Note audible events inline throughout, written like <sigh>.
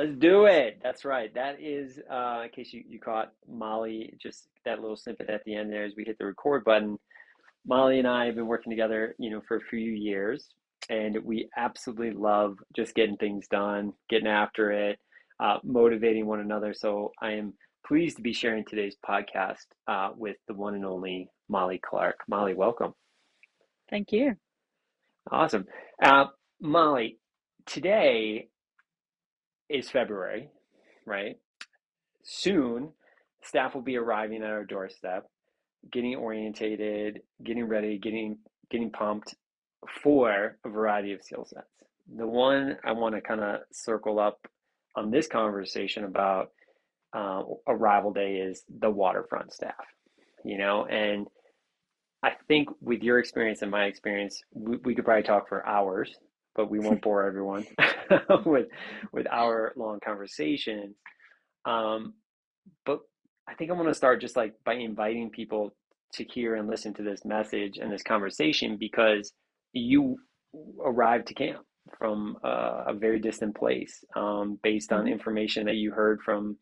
Let's do it. That's right. That is, uh, in case you, you caught Molly, just that little snippet at the end there as we hit the record button. Molly and I have been working together, you know, for a few years, and we absolutely love just getting things done, getting after it, uh, motivating one another. So I am pleased to be sharing today's podcast uh, with the one and only Molly Clark. Molly, welcome. Thank you. Awesome. Uh, Molly, today is February, right? Soon, staff will be arriving at our doorstep, getting orientated, getting ready, getting getting pumped for a variety of skill sets. The one I want to kind of circle up on this conversation about uh, arrival day is the waterfront staff, you know, and I think with your experience and my experience, we, we could probably talk for hours but we won't bore everyone <laughs> <laughs> with with hour long conversations. Um, but I think I want to start just like by inviting people to hear and listen to this message and this conversation because you arrived to camp from uh, a very distant place um, based on mm-hmm. information that you heard from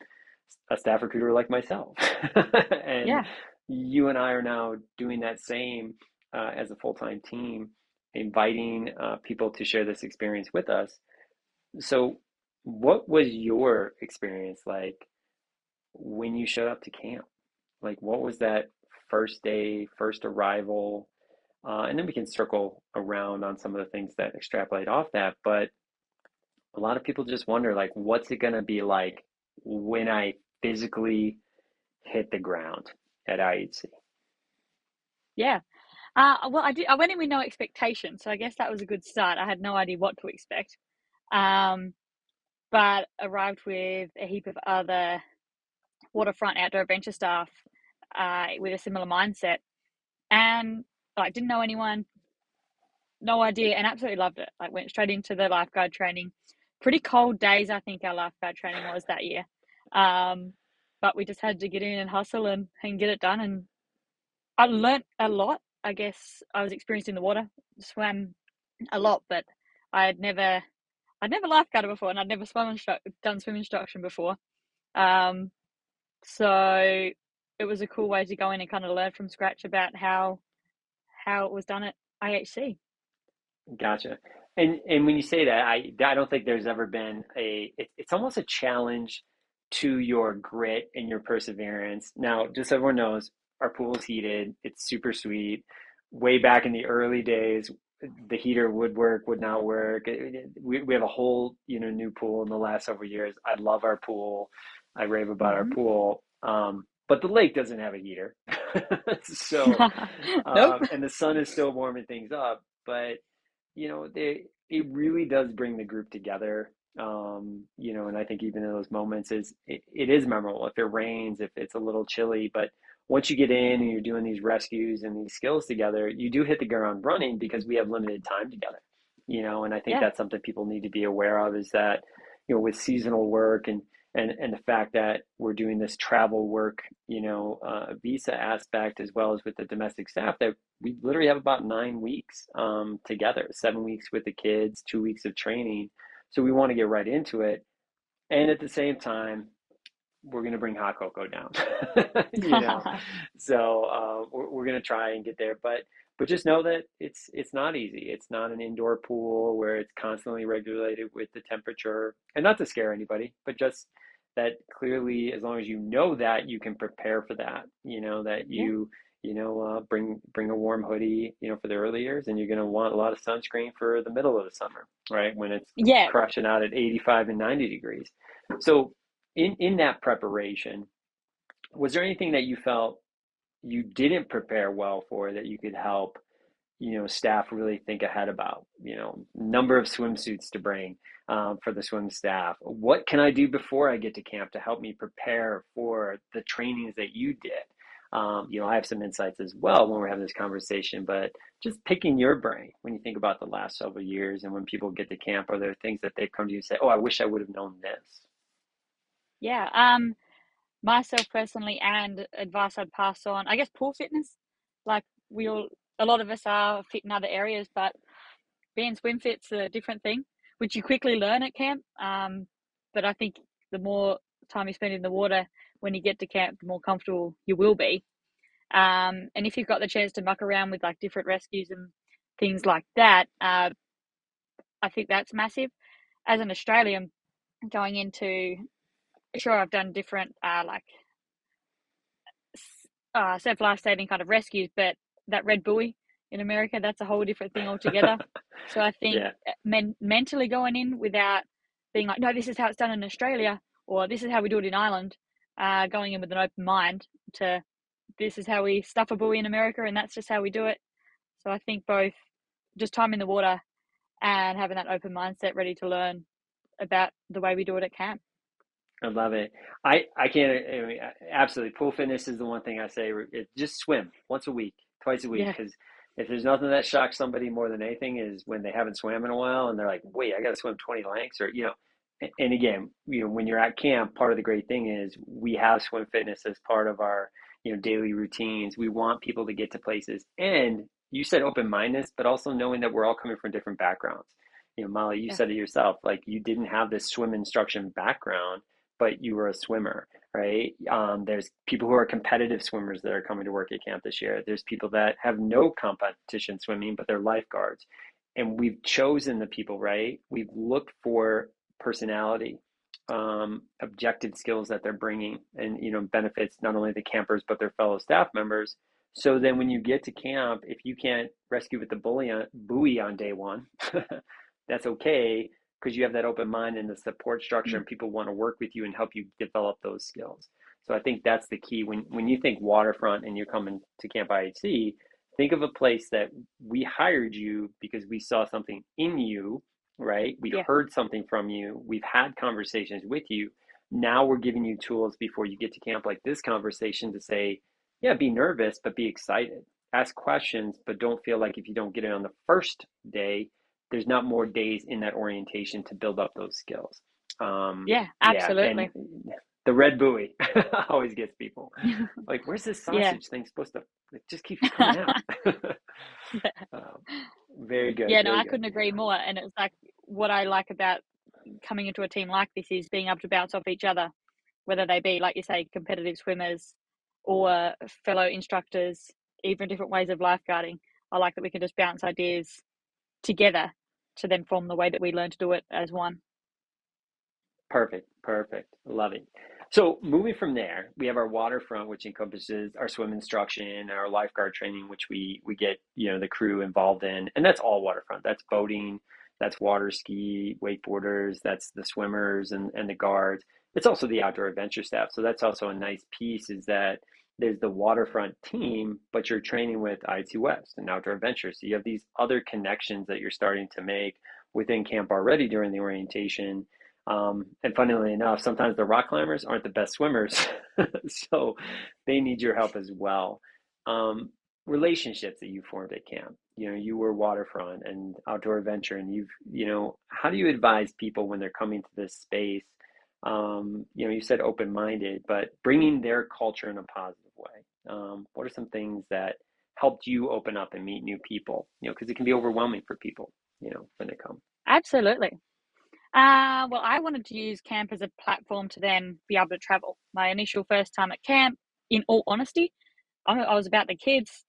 a staff recruiter like myself. <laughs> and yeah. you and I are now doing that same uh, as a full time team inviting uh, people to share this experience with us. So, what was your experience like when you showed up to camp? Like, what was that first day, first arrival? Uh, and then we can circle around on some of the things that extrapolate off that. But a lot of people just wonder, like, what's it going to be like when I physically hit the ground at IHC? Yeah. Uh, well, I did. I went in with no expectation, so I guess that was a good start. I had no idea what to expect, um, but arrived with a heap of other waterfront outdoor adventure staff uh, with a similar mindset, and like didn't know anyone, no idea, and absolutely loved it. Like went straight into the lifeguard training. Pretty cold days, I think our lifeguard training was that year, um, but we just had to get in and hustle and, and get it done. And I learnt a lot I guess I was experienced in the water, swam a lot, but I had never, I'd never lifeguarded before, and I'd never swum instru- done swim instruction before. Um, so it was a cool way to go in and kind of learn from scratch about how how it was done at IHC. Gotcha. And and when you say that, I I don't think there's ever been a. It, it's almost a challenge to your grit and your perseverance. Now, just so everyone knows, our pool is heated. It's super sweet. Way back in the early days, the heater would work, would not work. We, we have a whole, you know, new pool in the last several years. I love our pool. I rave about mm-hmm. our pool. Um, but the lake doesn't have a heater. <laughs> so, <laughs> um, and the sun is still warming things up. But, you know, they, it really does bring the group together. Um, you know, and I think even in those moments is it, it is memorable. If it rains, if it's a little chilly, but once you get in and you're doing these rescues and these skills together, you do hit the ground running because we have limited time together. You know, and I think yeah. that's something people need to be aware of is that, you know, with seasonal work and and and the fact that we're doing this travel work, you know, uh, visa aspect as well as with the domestic staff, that we literally have about nine weeks um, together, seven weeks with the kids, two weeks of training. So we want to get right into it, and at the same time, we're going to bring hot cocoa down. <laughs> You know? <laughs> So uh, we're, we're going to try and get there but but just know that it's it's not easy. It's not an indoor pool where it's constantly regulated with the temperature. And not to scare anybody but just that clearly as long as you know that you can prepare for that. You know that you yeah. you know uh, bring bring a warm hoodie you know for the early years and you're going to want a lot of sunscreen for the middle of the summer right? When it's yeah. crushing out at 85 and 90 degrees. So in in that preparation, was there anything that you felt you didn't prepare well for that you could help, you know, staff really think ahead about? You know, number of swimsuits to bring um, for the swim staff. What can I do before I get to camp to help me prepare for the trainings that you did? Um, you know, I have some insights as well when we're having this conversation, but just picking your brain when you think about the last several years and when people get to camp, are there things that they've come to you and say, oh, I wish I would have known this? Yeah. Um, myself personally, and advice I'd pass on, I guess pool fitness. Like we all, a lot of us are fit in other areas, but being swim fit's a different thing, which you quickly learn at camp. Um, but I think the more time you spend in the water when you get to camp, the more comfortable you will be. Um, and if you've got the chance to muck around with like different rescues and things like that, uh, I think that's massive. As an Australian, going into sure I've done different uh, like uh, surf life saving kind of rescues, but that red buoy in America, that's a whole different thing altogether. <laughs> so I think yeah. men- mentally going in without being like, no, this is how it's done in Australia, or this is how we do it in Ireland, uh, going in with an open mind to this is how we stuff a buoy in America, and that's just how we do it. So I think both just time in the water and having that open mindset, ready to learn about the way we do it at camp. I love it. I I can't I mean, absolutely. Pool fitness is the one thing I say. It, just swim once a week, twice a week, because yeah. if there's nothing that shocks somebody more than anything is when they haven't swam in a while and they're like, "Wait, I got to swim 20 lengths," or you know. And again, you know, when you're at camp, part of the great thing is we have swim fitness as part of our you know daily routines. We want people to get to places, and you said open mindedness, but also knowing that we're all coming from different backgrounds. You know, Molly, you yeah. said it yourself, like you didn't have this swim instruction background but you were a swimmer, right? Um, there's people who are competitive swimmers that are coming to work at camp this year. There's people that have no competition swimming, but they're lifeguards. And we've chosen the people, right? We've looked for personality, um, objective skills that they're bringing, and you know benefits not only the campers but their fellow staff members. So then, when you get to camp, if you can't rescue with the buoy on day one, <laughs> that's okay because you have that open mind and the support structure mm. and people want to work with you and help you develop those skills. So i think that's the key. When when you think waterfront and you're coming to camp ihc think of a place that we hired you because we saw something in you right? We yeah. heard something from you. We've had conversations with you. Now we're giving you tools before you get to camp like this conversation to say yeah be nervous but be excited. Ask questions but don't feel like if you don't get it on the first day there's not more days in that orientation to build up those skills. Um, yeah, absolutely. Yeah, the red buoy <laughs> always gets people <laughs> like, where's this sausage yeah. thing supposed to? It just keeps coming out. <laughs> um, very good. Yeah, no, I good. couldn't agree more. And it's like what I like about coming into a team like this is being able to bounce off each other, whether they be, like you say, competitive swimmers or fellow instructors, even different ways of lifeguarding. I like that we can just bounce ideas together to then form the way that we learn to do it as one. Perfect, perfect. Love it. So moving from there, we have our waterfront, which encompasses our swim instruction, our lifeguard training, which we we get you know the crew involved in, and that's all waterfront. That's boating, that's water ski, wakeboarders, that's the swimmers and and the guards. It's also the outdoor adventure staff. So that's also a nice piece is that there's the waterfront team, but you're training with IT West and Outdoor Adventure. So you have these other connections that you're starting to make within camp already during the orientation. Um, and funnily enough, sometimes the rock climbers aren't the best swimmers, <laughs> so they need your help as well. Um, relationships that you formed at camp. You know, you were waterfront and outdoor adventure, and you've, you know, how do you advise people when they're coming to this space? Um, you know, you said open minded, but bringing their culture in a positive way? Um, what are some things that helped you open up and meet new people? You know, because it can be overwhelming for people, you know, when they come. Absolutely. Uh, well, I wanted to use camp as a platform to then be able to travel. My initial first time at camp, in all honesty, I, I was about the kids.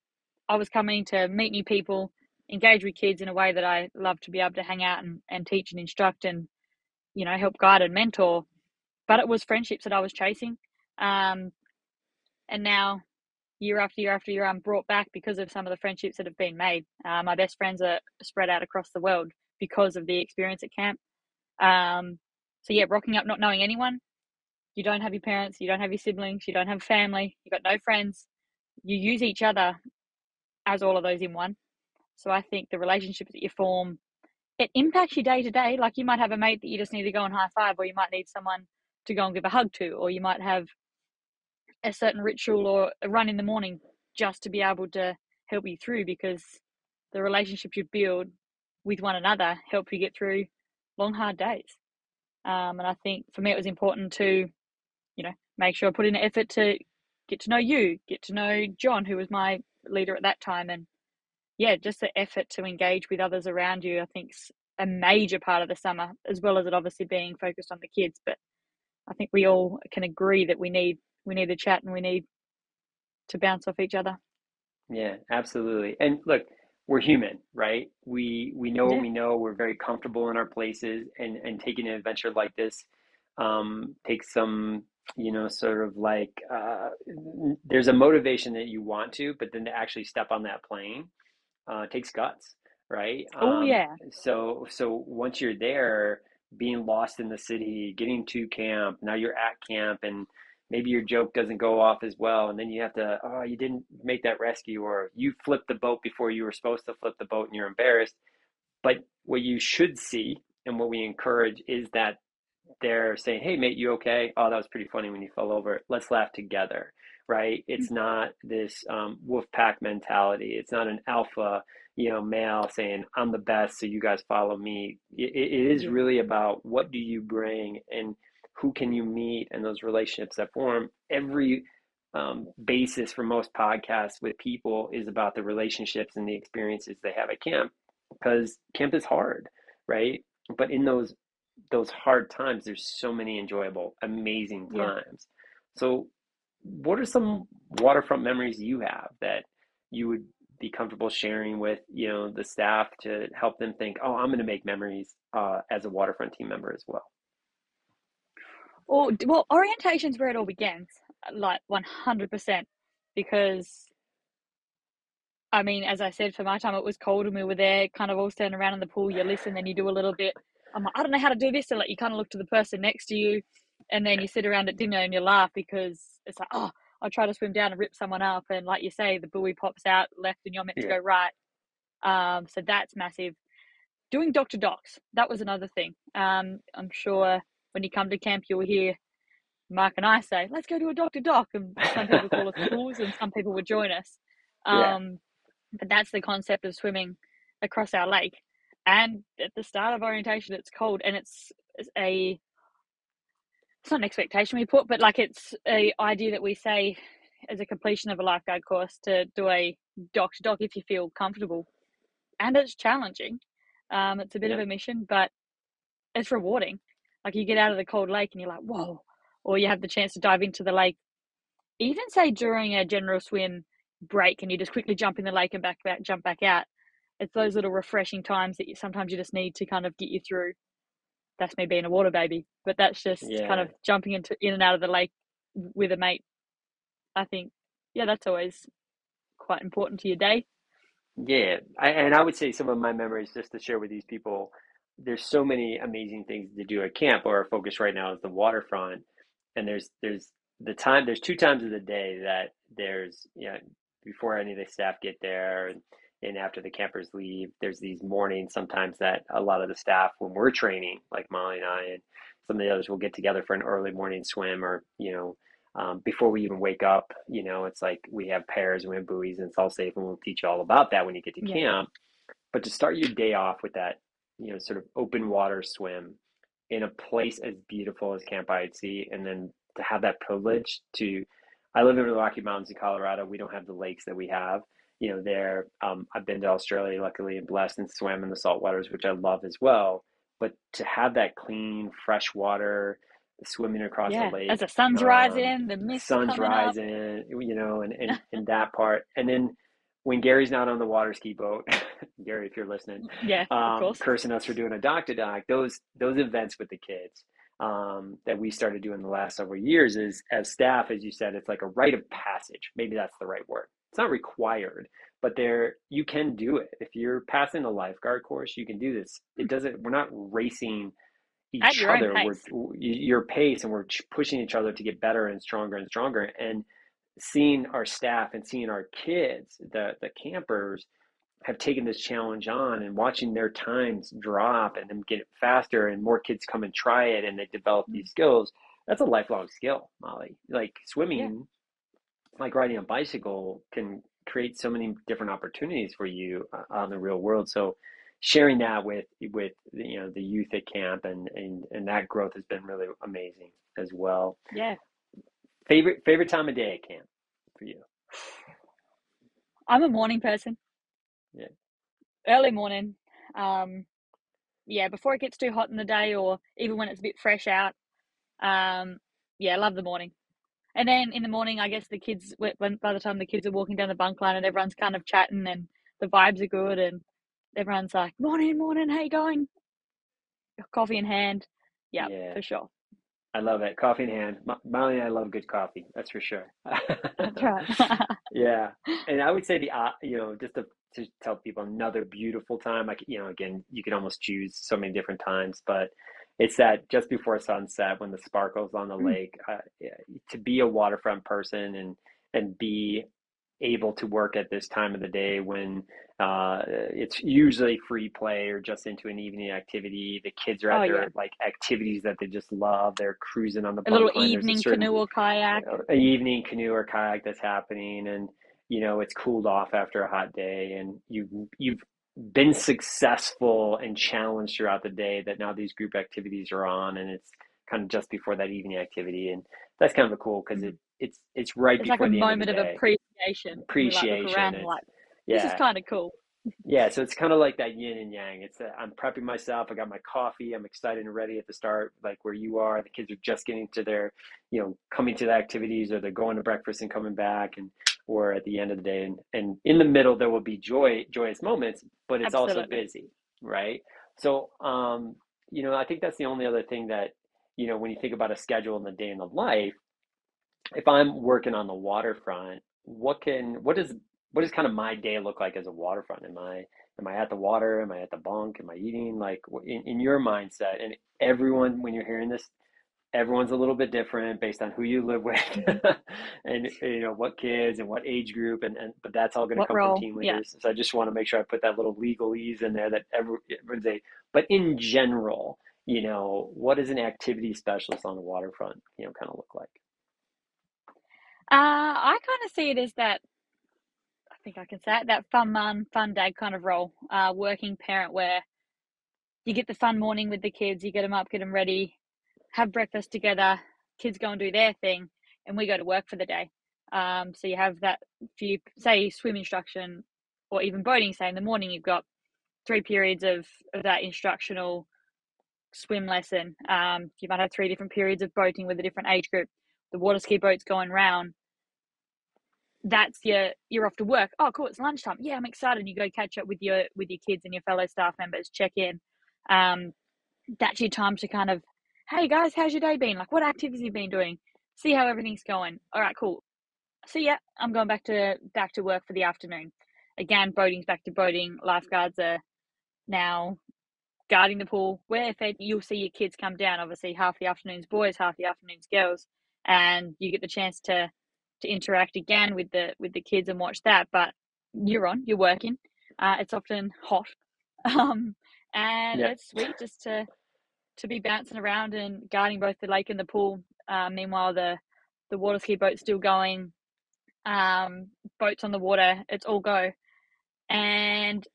I was coming to meet new people, engage with kids in a way that I love to be able to hang out and, and teach and instruct and, you know, help guide and mentor. But it was friendships that I was chasing. Um, and now year after year after year i'm brought back because of some of the friendships that have been made. Uh, my best friends are spread out across the world because of the experience at camp. Um, so yeah rocking up not knowing anyone. You don't have your parents you don't have your siblings you don't have family you've got no friends. You use each other as all of those in one. So i think the relationships that you form it impacts you day to day like you might have a mate that you just need to go and high five or you might need someone to go and give a hug to or you might have a certain ritual or a run in the morning just to be able to help you through because the relationships you build with one another help you get through long hard days um, and i think for me it was important to you know make sure i put in an effort to get to know you get to know john who was my leader at that time and yeah just the effort to engage with others around you i think's a major part of the summer, as well as it obviously being focused on the kids. But I think we all can agree that we need we need a chat and we need to bounce off each other. Yeah, absolutely. And look, we're human, right? We we know Yeah. what we know. We're very comfortable in our places, and and taking an adventure like this um, takes some, you know, sort of like uh, there's a motivation that you want to, but then to actually step on that plane uh, takes guts, right? Oh Um, yeah, so so once you're there, being lost in the city, getting to camp, now you're at camp, and maybe your joke doesn't go off as well, and then you have to, oh, you didn't make that rescue, or you flipped the boat before you were supposed to flip the boat, and you're embarrassed. But what you should see, and what we encourage, is that they're saying, "Hey, mate, you okay? Oh, that was pretty funny when you fell over. Let's laugh together." Right? It's not this um, wolf pack mentality. It's not an alpha, you know, male saying, "I'm the best, so you guys follow me." It, it is really about what do you bring and who can you meet and those relationships that form. Every um, basis for most podcasts with people is about the relationships and the experiences they have at camp because camp is hard, right? But in those those hard times, there's so many enjoyable, amazing yeah. times. So, what are some waterfront memories you have that you would be comfortable sharing with, you know, the staff to help them think, oh, I'm going to make memories uh, as a waterfront team member as well? Or well, orientation's where it all begins, like one hundred percent, because I mean, as I said, for my time, it was cold and we were there, kind of all standing around in the pool. You listen, then you do a little bit. I'm like, I don't know how to do this. And like, you kind of look to the person next to you, and then you sit around at dinner and you laugh because it's like, oh, I'll try to swim down and rip someone up. And like you say, the buoy pops out left and you're meant to go right. Um, so that's massive. Doing Dr. Docs, that was another thing. Um, I'm sure when you come to camp, you'll hear Mark and I say, let's go to a Dr. Doc. And some people call us <laughs> fools and some people would join us. Yeah. Um, but that's the concept of swimming across our lake. And at the start of orientation, it's cold and it's it's a it's not an expectation we put, but like it's a idea that we say as a completion of a lifeguard course to do a dock to dock if you feel comfortable. And it's challenging. Um, it's a bit of a mission, but it's rewarding. Like you get out of the cold lake and you're like, whoa, or you have the chance to dive into the lake. Even say during a general swim break and you just quickly jump in the lake and back back jump back out. It's those little refreshing times that you sometimes you just need to kind of get you through. That's me being a water baby, but that's just kind of jumping into in and out of the lake with a mate. I think, yeah, that's always quite important to your day. Yeah, I, and I would say some of my memories just to share with these people. There's so many amazing things to do at camp. Where our focus right now is the waterfront, and there's there's the time. There's two times of the day that there's you know before any of the staff get there and, and after the campers leave. There's these mornings sometimes that a lot of the staff when we're training, like Molly and I and some of the others, will get together for an early morning swim or you know um, before we even wake up, you know, it's like we have pairs and we have buoys and it's all safe and we'll teach you all about that when you get to Yeah. camp. But to start your day off with that, you know, sort of open water swim in a place as beautiful as Camp IHC and then to have that privilege to, I live in the Rocky Mountains in Colorado. We don't have the lakes that we have, you know, there. Um, I've been to Australia, luckily, and blessed and swam in the salt waters, which I love as well. But to have that clean, fresh water, swimming across Yeah, the lake, as the sun's um, rising, the mist sun's coming up. rising, you know, and, and, <laughs> and that part. And then when Gary's not on the water ski boat, <laughs> Gary, if you're listening, Yeah, of um, course. cursing us for doing a dock to dock, those those events with the kids um, that we started doing the last several years is as staff, as you said, it's like a rite of passage. Maybe that's the right word. It's not required, but there you can do it. If you're passing a lifeguard course, you can do this. It doesn't. We're not racing each other. We're your pace, and we're pushing each other to get better and stronger and stronger. And seeing our staff and seeing our kids, the the campers, have taken this challenge on and watching their times drop and them get faster and more kids come and try it and they develop these skills. That's a lifelong skill, Molly. Like swimming, like riding a bicycle, can create so many different opportunities for you uh, on the real world. So sharing that with with you know the youth at camp and and and that growth has been really amazing as well. Yeah. Favorite favorite time of day at camp for you? I'm a morning person. Yeah. Early morning. Um, yeah, before it gets too hot in the day, or even when it's a bit fresh out. Um, yeah, love the morning. And then in the morning, I guess the kids, when by the time the kids are walking down the bunk line and everyone's kind of chatting and the vibes are good and everyone's like, morning, morning, how you going? Coffee in hand. Yep, yeah, for sure. I love it. Coffee in hand. Molly and I love good coffee. That's for sure. That's <laughs> right. yeah, <laughs> and I would say the uh, you know just to, to tell people another beautiful time. Like you know, again, you can almost choose so many different times, but it's that just before sunset when the sparkles on the mm. lake. Uh, to be a waterfront person and and be able to work at this time of the day when uh, it's usually free play or just into an evening activity. The kids are at oh, their yeah. like activities that they just love. They're cruising on the a little evening a certain, canoe or kayak. You know, an evening canoe or kayak that's happening, and you know it's cooled off after a hot day, and you you've been successful and challenged throughout the day. That now these group activities are on, and it's kind of just before that evening activity, and that's kind of a cool because it it's it's right it's before like a the moment of, of appreciation. Appreciation. Like, around, like, yeah. This is kind of cool. yeah, so it's kind of like that yin and yang. It's i I'm prepping myself. I got my coffee. I'm excited and ready at the start, like where you are. The kids are just getting to their, you know, coming to the activities, or they're going to breakfast and coming back, and or at the end of the day, and and in the middle there will be joy, joyous moments, but it's Absolutely. also busy, right? So, um, you know, I think that's the only other thing that, you know, when you think about a schedule in the day in the life, if I'm working on the waterfront, what can what does what does kind of my day look like as a waterfront? Am I am I at the water? Am I at the bunk? Am I eating? Like in, in your mindset, and everyone when you're hearing this, everyone's a little bit different based on who you live <laughs> with, and you know what kids and what age group, and, and but that's all going to come role? from team leaders. Yeah. So I just want to make sure I put that little legalese in there that every, everyone's a. But in general, you know, what does an activity specialist on the waterfront, you know, kind of look like? Uh, I kind of see it as that. I think I can say it, that fun mum, fun dad kind of role. Uh, working parent where you get the fun morning with the kids, you get them up, get them ready, have breakfast together. Kids go and do their thing, and we go to work for the day. Um, so you have that. You say swim instruction or even boating, say in the morning, you've got three periods of, of that instructional swim lesson. Um, you might have three different periods of boating with a different age group. The water ski boat's going round that's your you're off to work. Oh, cool! It's lunchtime. Yeah, I'm excited. and You go catch up with your with your kids and your fellow staff members. Check in. Um, that's your time to kind of, hey guys, how's your day been? Like, what activities you've been doing? See how everything's going. All right, cool. So yeah, I'm going back to back to work for the afternoon. Again, boating's back to boating. Lifeguards are now guarding the pool. Where you'll see your kids come down. Obviously, half the afternoon's boys, half the afternoon's girls, and you get the chance to to interact again with the with the kids and watch that. But you're on, you're working. Uh, it's often hot, <laughs> um, and yeah. it's sweet just to to be bouncing around and guarding both the lake and the pool. Uh, meanwhile, the the water ski boat's still going. Um, boats on the water, it's all go, and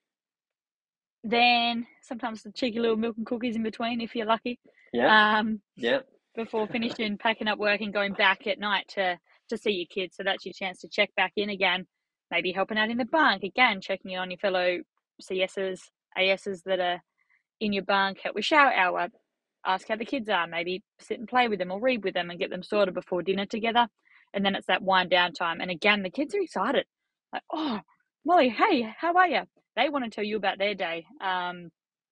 then sometimes the cheeky little milk and cookies in between if you're lucky. Yeah. Um, yeah. Before finishing packing up work and going back at night to to see your kids. So that's your chance to check back in again, maybe helping out in the bunk, again, checking in on your fellow CSs, ASs that are in your bunk, help with shower hour, ask how the kids are, maybe sit and play with them or read with them and get them sorted before dinner together. And then it's that wind down time. And again, the kids are excited. Like, oh, Molly, hey, how are you? They want to tell you about their day. Um,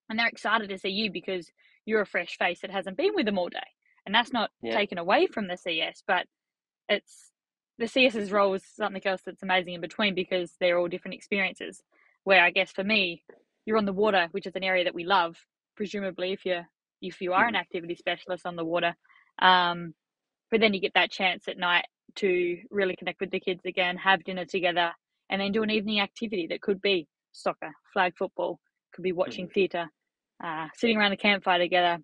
and they're excited to see you because you're a fresh face that hasn't been with them all day. And that's not yeah. taken away from the CS, but it's the CS's role is something else that's amazing in between because they're all different experiences. Where I guess for me, you're on the water, which is an area that we love. Presumably, if you're if you are an mm-hmm. activity specialist on the water, um, but then you get that chance at night to really connect with the kids again, have dinner together, and then do an evening activity that could be soccer, flag football, could be watching mm-hmm. theatre, uh, sitting around the campfire together,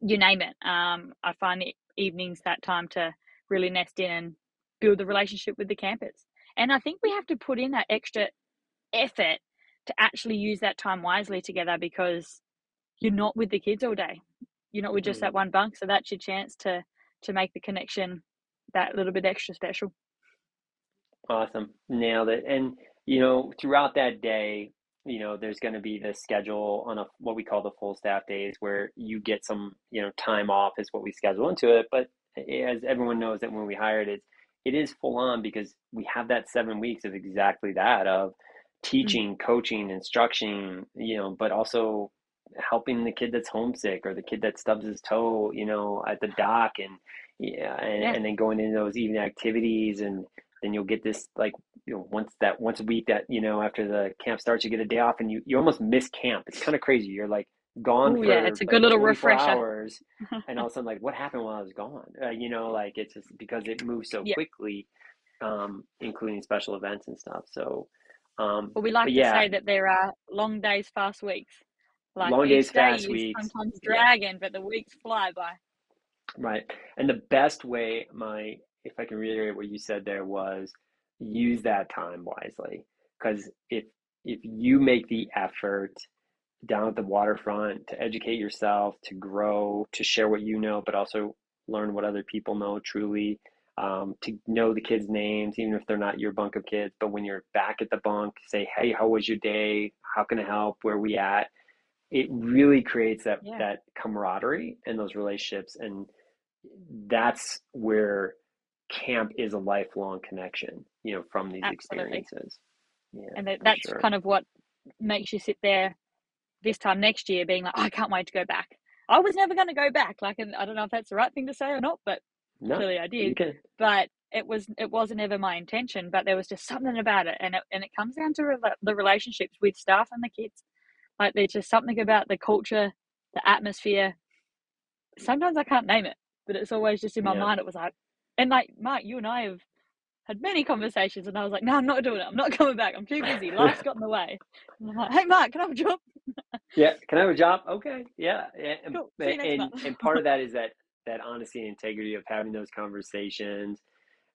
you name it. Um, I find the evenings that time to really nest in and build the relationship with the campers. And I think we have to put in that extra effort to actually use that time wisely together because you're not with the kids all day. You're not with just that mm. one bunk. So that's your chance to to make the connection that little bit extra special. Awesome. Nailed it. And you know, throughout that day, you know, there's going to be this schedule on a what we call the full staff days where you get some, you know, time off is what we schedule into it. But as everyone knows that when we hired it, it is full on because we have that seven weeks of exactly that of teaching, mm-hmm. coaching, instruction, you know, but also helping the kid that's homesick or the kid that stubs his toe, you know, at the dock and yeah, and, yeah. and then going into those evening activities and then you'll get this like you know once that once a week that you know after the camp starts you get a day off and you you almost miss camp. It's kind of crazy. You're like gone Ooh, for yeah, it's a good like little refresher. hours and all of a sudden like what happened while I was gone? Uh, you know, <laughs> like it's just because it moves so yeah. quickly, um, including special events and stuff. So um, well, we like to yeah. say that there are long days, fast weeks. Like long days, fast weeks. Sometimes dragging, yeah. but the weeks fly by. Right, and the best way, my if I can reiterate what you said there was use that time wisely because if if you make the effort down at the waterfront to educate yourself, to grow, to share what you know, but also learn what other people know truly um, to know the kids' names, even if they're not your bunk of kids. But when you're back at the bunk, say, "Hey, how was your day? How can I help? Where we at?" It really creates that yeah. that camaraderie and those relationships, and that's where camp is a lifelong connection. You know, from these Absolutely. experiences. Yeah, and that, that's sure. kind of what makes you sit there this time next year, being like, oh, "I can't wait to go back." I was never going to go back. Like, and I don't know if that's the right thing to say or not, but no, clearly I did. But it was it wasn't ever my intention. But there was just something about it, and it and it comes down to re- the relationships with staff and the kids. Like there's just something about the culture, the atmosphere. Sometimes I can't name it, but it's always just in my yeah. mind. It was like, and like Mark, you and I have had many conversations, and I was like, no, I'm not doing it. I'm not coming back. I'm too busy. Life's <laughs> got in the way. And I'm like, hey, Mark, can I have a job? yeah, can I have a job? Okay, yeah, yeah. <laughs> Cool. And, and, and part of <laughs> that is that that honesty and integrity of having those conversations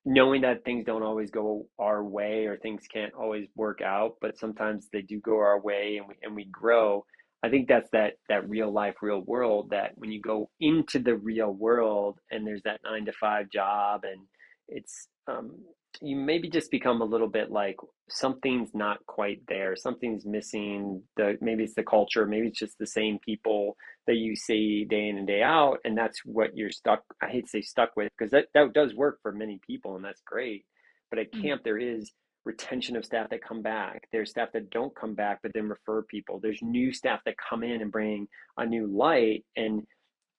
knowing that things don't always go our way or things can't always work out but sometimes they do go our way and we and we grow i think that's that that real life real world that when you go into the real world and there's that 9 to 5 job and it's um, you maybe just become a little bit like something's not quite there something's missing the maybe it's the culture maybe it's just the same people that you see day in and day out and that's what you're stuck i hate to say stuck with because that, that does work for many people and that's great but at mm-hmm. camp there is retention of staff that come back there's staff that don't come back but then refer people there's new staff that come in and bring a new light and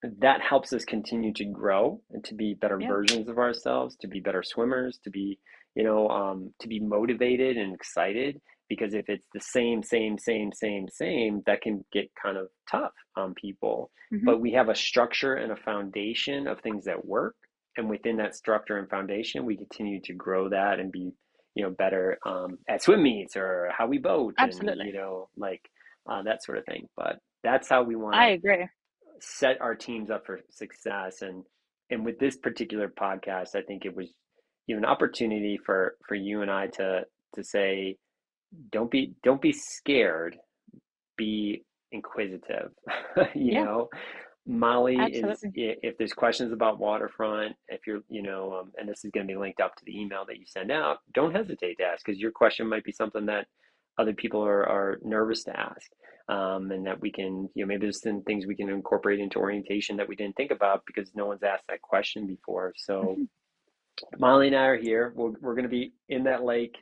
that helps us continue to grow and to be better yeah. versions of ourselves, to be better swimmers, to be, you know, um, to be motivated and excited. Because if it's the same, same, same, same, same, that can get kind of tough on people. Mm-hmm. But we have a structure and a foundation of things that work. And within that structure and foundation, we continue to grow that and be, you know, better um, at swim meets or how we boat. Absolutely. And, you know, like uh, that sort of thing. But that's how we want. I agree set our teams up for success and and with this particular podcast i think it was you know an opportunity for for you and i to to say don't be don't be scared be inquisitive <laughs> you yeah. know molly Absolutely. is if there's questions about waterfront if you're you know um, and this is going to be linked up to the email that you send out don't hesitate to ask because your question might be something that other people are, are nervous to ask um, and that we can, you know, maybe there's some things we can incorporate into orientation that we didn't think about because no one's asked that question before. So mm-hmm. Molly and I are here. We're, we're going to be in that lake,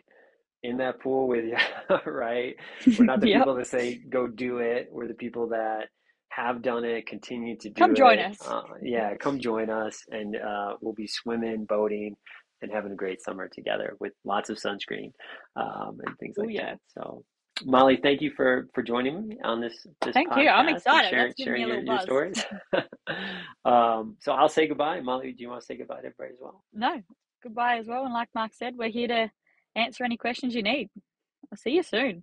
in that pool with you, <laughs> right? We're not <laughs> the yep. people that say, go do it. We're the people that have done it, continue to do it. come it. join us. Uh, yeah, come join us. And uh, we'll be swimming, boating, and having a great summer together with lots of sunscreen um, and things like Ooh, yeah. that. So Molly, thank you for for joining me on this. this thank you. I'm excited. Share, sharing your, your stories. <laughs> <laughs> um, so I'll say goodbye. Molly, do you want to say goodbye to everybody as well? No, goodbye as well. And like Mark said, we're here to answer any questions you need. I'll see you soon.